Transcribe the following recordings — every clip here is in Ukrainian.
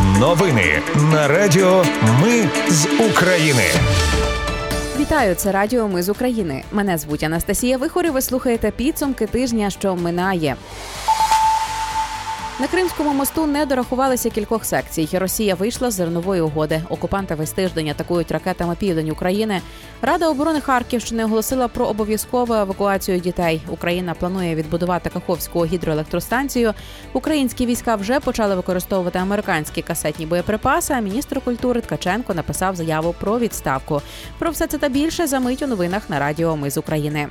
Новини на Радіо Ми з України. Вітаю, це Радіо Ми з України. Мене звуть Анастасія Вихор і Ви слухаєте підсумки тижня, що минає. На Кримському мосту не дорахувалися кількох секцій. Росія вийшла з зернової угоди. Окупанти весь тиждень атакують ракетами південь України. Рада оборони Харківщини оголосила про обов'язкову евакуацію дітей. Україна планує відбудувати Каховську гідроелектростанцію. Українські війська вже почали використовувати американські касетні боєприпаси. А міністр культури Ткаченко написав заяву про відставку. Про все це та більше за мить у новинах на Радіо Ми з України.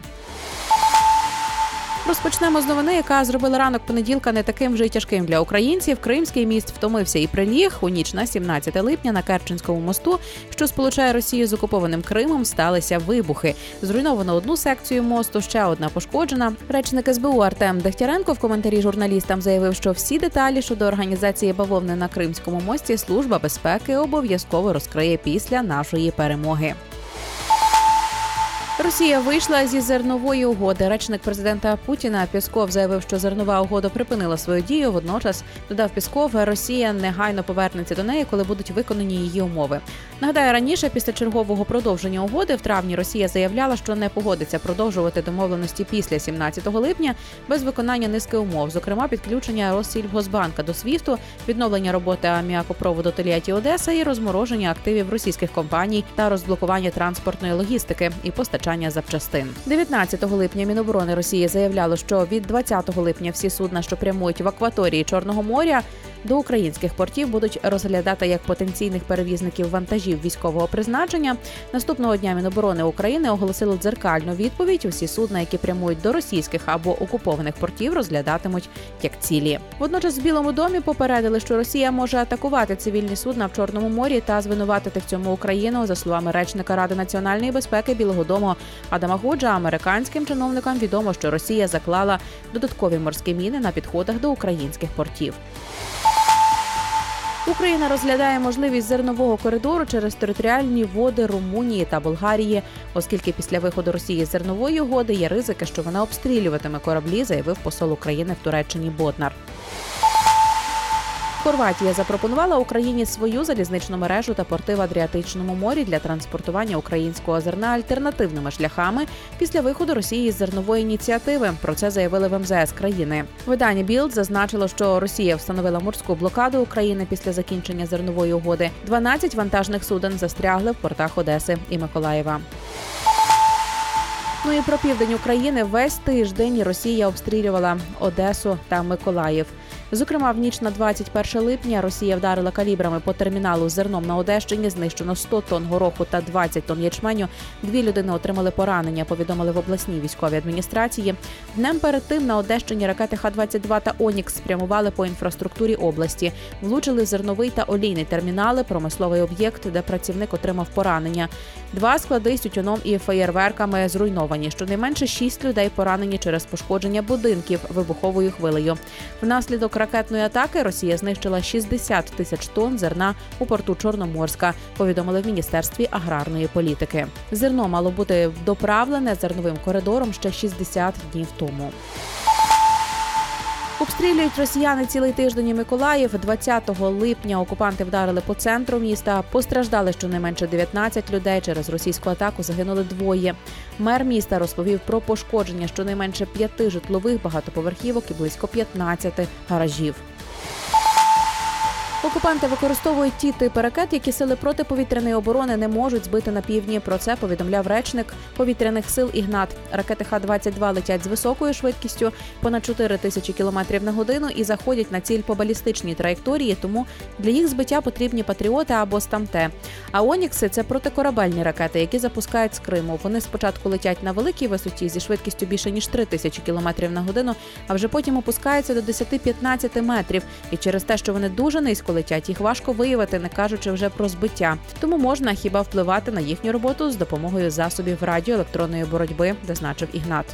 Розпочнемо з новини, яка зробила ранок понеділка не таким вже й тяжким для українців. Кримський міст втомився і приліг у ніч на 17 липня на Керченському мосту, що сполучає Росію з окупованим Кримом, сталися вибухи. Зруйновано одну секцію мосту, ще одна пошкоджена. Речник СБУ Артем Дегтяренко в коментарі журналістам заявив, що всі деталі щодо організації бавовни на Кримському мості служба безпеки обов'язково розкриє після нашої перемоги. Росія вийшла зі зернової угоди. Речник президента Путіна Пісков заявив, що зернова угода припинила свою дію. Водночас додав Пісков, Росія негайно повернеться до неї, коли будуть виконані її умови. Нагадаю, раніше після чергового продовження угоди в травні Росія заявляла, що не погодиться продовжувати домовленості після 17 липня без виконання низки умов, зокрема підключення Россільгосбанка до СВІФТу, відновлення роботи аміакопроводу Теліаті Одеса і розмороження активів російських компаній та розблокування транспортної логістики і постачання постачання запчастин. 19 липня Міноборони Росії заявляло, що від 20 липня всі судна, що прямують в акваторії Чорного моря, до українських портів будуть розглядати як потенційних перевізників вантажів військового призначення. Наступного дня Міноборони України оголосило дзеркальну відповідь. Усі судна, які прямують до російських або окупованих портів, розглядатимуть як цілі. Водночас в Білому домі попередили, що Росія може атакувати цивільні судна в Чорному морі та звинуватити в цьому Україну за словами речника Ради національної безпеки Білого Дому Адама Годжа. Американським чиновникам відомо, що Росія заклала додаткові морські міни на підходах до українських портів. Україна розглядає можливість зернового коридору через територіальні води Румунії та Болгарії, оскільки після виходу Росії з зернової угоди є ризики, що вона обстрілюватиме кораблі, заявив посол України в Туреччині Боднар. Хорватія запропонувала Україні свою залізничну мережу та порти в Адріатичному морі для транспортування українського зерна альтернативними шляхами після виходу Росії з зернової ініціативи. Про це заявили в МЗС країни. Видання Білд зазначило, що Росія встановила морську блокаду України після закінчення зернової угоди. 12 вантажних суден застрягли в портах Одеси і Миколаєва. Ну і про південь України весь тиждень Росія обстрілювала Одесу та Миколаїв. Зокрема, в ніч на 21 липня Росія вдарила калібрами по терміналу з зерном на Одещині. Знищено 100 тонн гороху та 20 тонн ячменю. Дві людини отримали поранення. Повідомили в обласній військовій адміністрації. Днем перед тим на Одещині ракети Х-22 та Онікс спрямували по інфраструктурі області. Влучили зерновий та олійний термінали, промисловий об'єкт, де працівник отримав поранення. Два склади з тютюном і феєрверками зруйновані. Щонайменше шість людей поранені через пошкодження будинків вибуховою хвилею. Внаслідок ракетної атаки Росія знищила 60 тисяч тонн зерна у порту Чорноморська. Повідомили в міністерстві аграрної політики. Зерно мало бути доправлене зерновим коридором ще 60 днів тому. Обстрілюють росіяни цілий тиждень Миколаїв. 20 липня окупанти вдарили по центру міста. Постраждали щонайменше 19 людей. Через російську атаку загинули двоє. Мер міста розповів про пошкодження щонайменше п'яти житлових багатоповерхівок і близько 15 гаражів. Окупанти використовують ті типи ракет, які сили протиповітряної оборони не можуть збити на півдні. Про це повідомляв речник повітряних сил Ігнат. Ракети Х-22 летять з високою швидкістю понад 4 тисячі кілометрів на годину і заходять на ціль по балістичній траєкторії. Тому для їх збиття потрібні патріоти або стамте. А Онікси це протикорабельні ракети, які запускають з Криму. Вони спочатку летять на великій висоті зі швидкістю більше ніж 3 тисячі кілометрів на годину, а вже потім опускаються до 10-15 метрів. І через те, що вони дуже низько летять, їх важко виявити, не кажучи вже про збиття. Тому можна хіба впливати на їхню роботу з допомогою засобів радіоелектронної боротьби, зазначив Ігнат.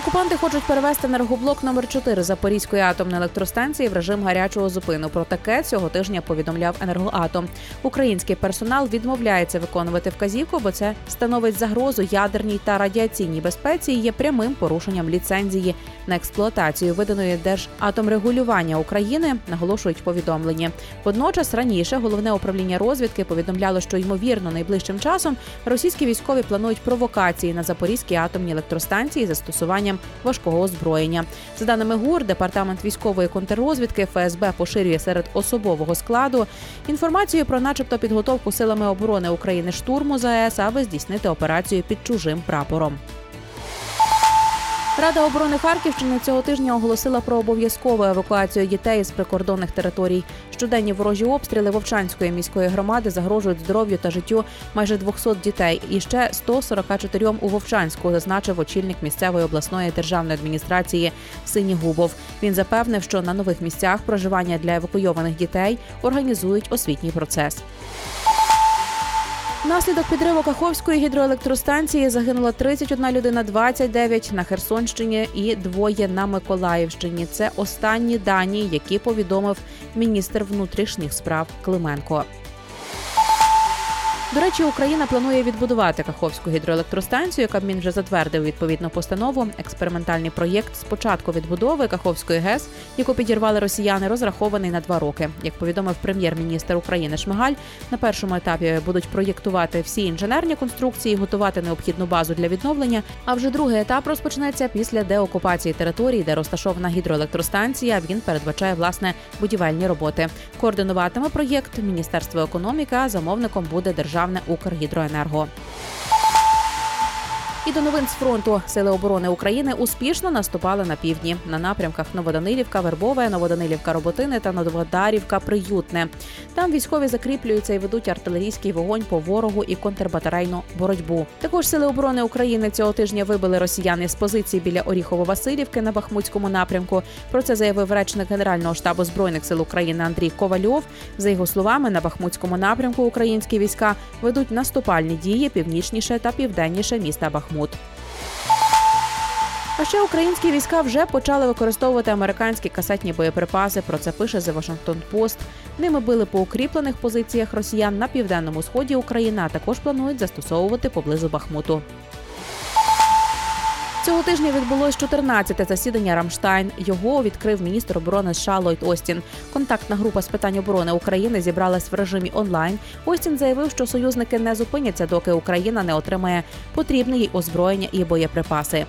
Окупанти хочуть перевести енергоблок номер 4 Запорізької атомної електростанції в режим гарячого зупину. Про таке цього тижня повідомляв енергоатом. Український персонал відмовляється виконувати вказівку, бо це становить загрозу ядерній та радіаційній безпеці. і Є прямим порушенням ліцензії на експлуатацію виданої Держатомрегулювання України. Наголошують повідомлення. Водночас раніше головне управління розвідки повідомляло, що ймовірно найближчим часом російські військові планують провокації на Запорізькій атомній електростанції застосування застосуванням важкого озброєння. За даними ГУР, департамент військової контррозвідки ФСБ поширює серед особового складу інформацію про, начебто, підготовку силами оборони України штурму ЗАЕС, аби здійснити операцію під чужим прапором. Рада оборони Харківщини цього тижня оголосила про обов'язкову евакуацію дітей з прикордонних територій. Щоденні ворожі обстріли Вовчанської міської громади загрожують здоров'ю та життю майже 200 дітей. І ще 144 у Вовчанську, зазначив очільник місцевої обласної державної адміністрації Сині Губов. Він запевнив, що на нових місцях проживання для евакуйованих дітей організують освітній процес. Внаслідок підриву Каховської гідроелектростанції загинула 31 людина, 29 на Херсонщині і двоє на Миколаївщині. Це останні дані, які повідомив міністр внутрішніх справ Клименко. До речі, Україна планує відбудувати Каховську гідроелектростанцію. Кабмін вже затвердив відповідну постанову. Експериментальний проєкт спочатку відбудови Каховської ГЕС, яку підірвали росіяни, розрахований на два роки. Як повідомив прем'єр-міністр України Шмигаль, на першому етапі будуть проєктувати всі інженерні конструкції, готувати необхідну базу для відновлення. А вже другий етап розпочнеться після деокупації території, де розташована гідроелектростанція. Він передбачає власне будівельні роботи. Координуватиме проєкт Міністерство економіки. а Замовником буде держава державне Укргідроенерго. І до новин з фронту сили оборони України успішно наступали на півдні на напрямках Новоданилівка, Вербове, Новоданилівка, Роботини та Новодарівка Приютне. Там військові закріплюються і ведуть артилерійський вогонь по ворогу і контрбатарейну боротьбу. Також сили оборони України цього тижня вибили росіяни з позиції біля Оріхово-Василівки на Бахмутському напрямку. Про це заявив речник Генерального штабу збройних сил України Андрій Ковальов. За його словами, на Бахмутському напрямку українські війська ведуть наступальні дії північніше та південніше міста Бахмут. Бахмут. А ще українські війська вже почали використовувати американські касетні боєприпаси. Про це пише The Washington Post. Ними били по укріплених позиціях росіян на південному сході України. а Також планують застосовувати поблизу Бахмуту. Цього тижня відбулось 14-те засідання Рамштайн. Його відкрив міністр оборони США Ллойд Остін. Контактна група з питань оборони України зібралась в режимі онлайн. Остін заявив, що союзники не зупиняться, доки Україна не отримає потрібне їй озброєння і боєприпаси.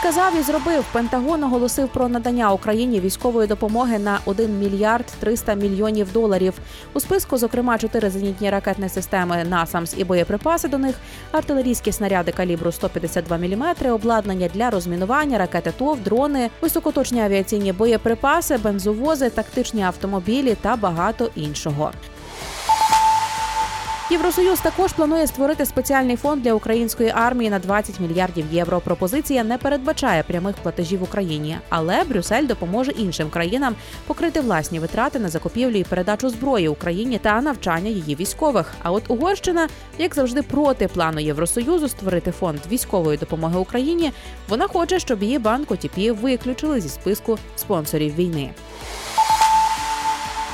Сказав і зробив. Пентагон оголосив про надання Україні військової допомоги на 1 мільярд 300 мільйонів доларів. У списку, зокрема, чотири зенітні ракетні системи «Насамс» і боєприпаси до них, артилерійські снаряди калібру 152 мм, обладнання для розмінування, ракети ТОВ, дрони, високоточні авіаційні боєприпаси, бензовози, тактичні автомобілі та багато іншого. Євросоюз також планує створити спеціальний фонд для української армії на 20 мільярдів євро. Пропозиція не передбачає прямих платежів Україні, але Брюссель допоможе іншим країнам покрити власні витрати на закупівлю і передачу зброї Україні та навчання її військових. А от Угорщина, як завжди, проти плану Євросоюзу створити фонд військової допомоги Україні. Вона хоче, щоб її банк ОТП виключили зі списку спонсорів війни.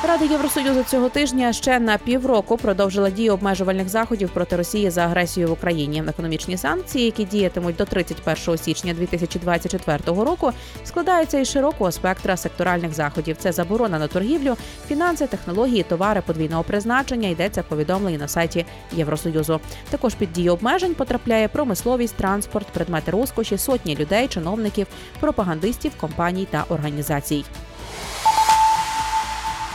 Рада Євросоюзу цього тижня ще на півроку продовжила дію обмежувальних заходів проти Росії за агресію в Україні. Економічні санкції, які діятимуть до 31 січня 2024 року, складаються із широкого спектра секторальних заходів. Це заборона на торгівлю, фінанси, технології, товари подвійного призначення. Йдеться повідомлення на сайті Євросоюзу. Також під дію обмежень потрапляє промисловість, транспорт, предмети розкоші, сотні людей, чиновників, пропагандистів, компаній та організацій.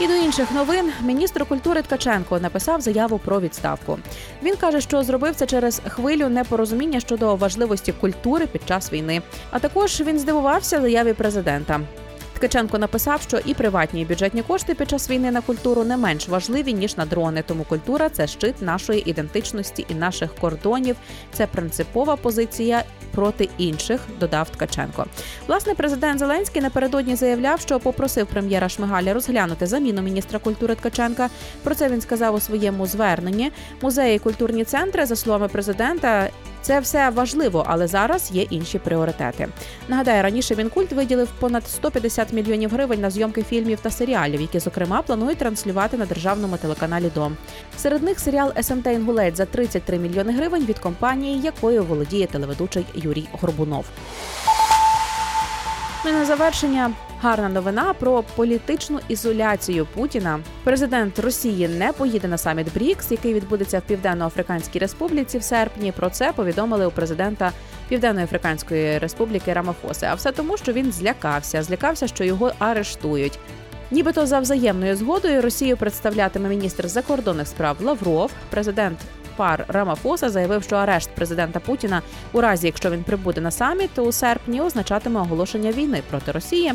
І до інших новин міністр культури Ткаченко написав заяву про відставку. Він каже, що зробив це через хвилю непорозуміння щодо важливості культури під час війни. А також він здивувався заяві президента. Ткаченко написав, що і приватні і бюджетні кошти під час війни на культуру не менш важливі ніж на дрони. Тому культура це щит нашої ідентичності і наших кордонів. Це принципова позиція проти інших. Додав Ткаченко. Власне, президент Зеленський напередодні заявляв, що попросив прем'єра Шмигаля розглянути заміну міністра культури Ткаченка. Про це він сказав у своєму зверненні. Музеї і культурні центри, за словами президента, Це все важливо, але зараз є інші пріоритети. Нагадаю, раніше Мінкульт виділив понад 150 мільйонів гривень на зйомки фільмів та серіалів, які, зокрема, планують транслювати на державному телеканалі Дом. Серед них серіал СМТ Інгулець за 33 мільйони гривень від компанії, якою володіє телеведучий Юрій Горбунов. Ну і на завершення гарна новина про політичну ізоляцію Путіна. Президент Росії не поїде на саміт БРІКС, який відбудеться в Південно-Африканській Республіці в серпні. Про це повідомили у президента Південної Африканської Республіки Рамафоси. А все тому, що він злякався, злякався, що його арештують. Нібито за взаємною згодою Росію представлятиме міністр закордонних справ Лавров. Президент пар Рамафоса заявив, що арешт президента Путіна у разі, якщо він прибуде на саміт у серпні, означатиме оголошення війни проти Росії.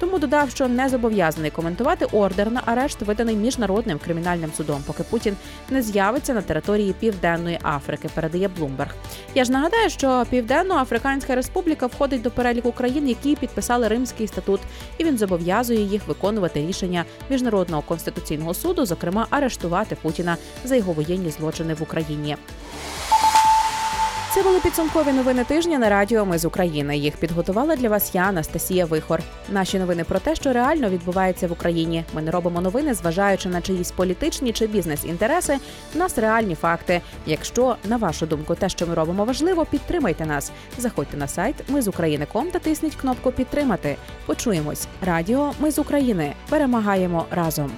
Тому додав, що не зобов'язаний коментувати ордер на арешт, виданий міжнародним кримінальним судом, поки Путін не з'явиться на території Південної Африки. Передає Блумберг. Я ж нагадаю, що Південно-Африканська Республіка входить до переліку країн, які підписали Римський статут, і він зобов'язує їх виконувати рішення міжнародного конституційного суду, зокрема арештувати Путіна за його воєнні злочини в Україні. Це були підсумкові новини тижня на радіо Ми з України. Їх підготувала для вас я, Анастасія Вихор. Наші новини про те, що реально відбувається в Україні. Ми не робимо новини, зважаючи на чиїсь політичні чи бізнес-інтереси. У нас реальні факти. Якщо на вашу думку те, що ми робимо, важливо, підтримайте нас. Заходьте на сайт Ми з України.ком та тисніть кнопку Підтримати. Почуємось. Радіо Ми з України. Перемагаємо разом.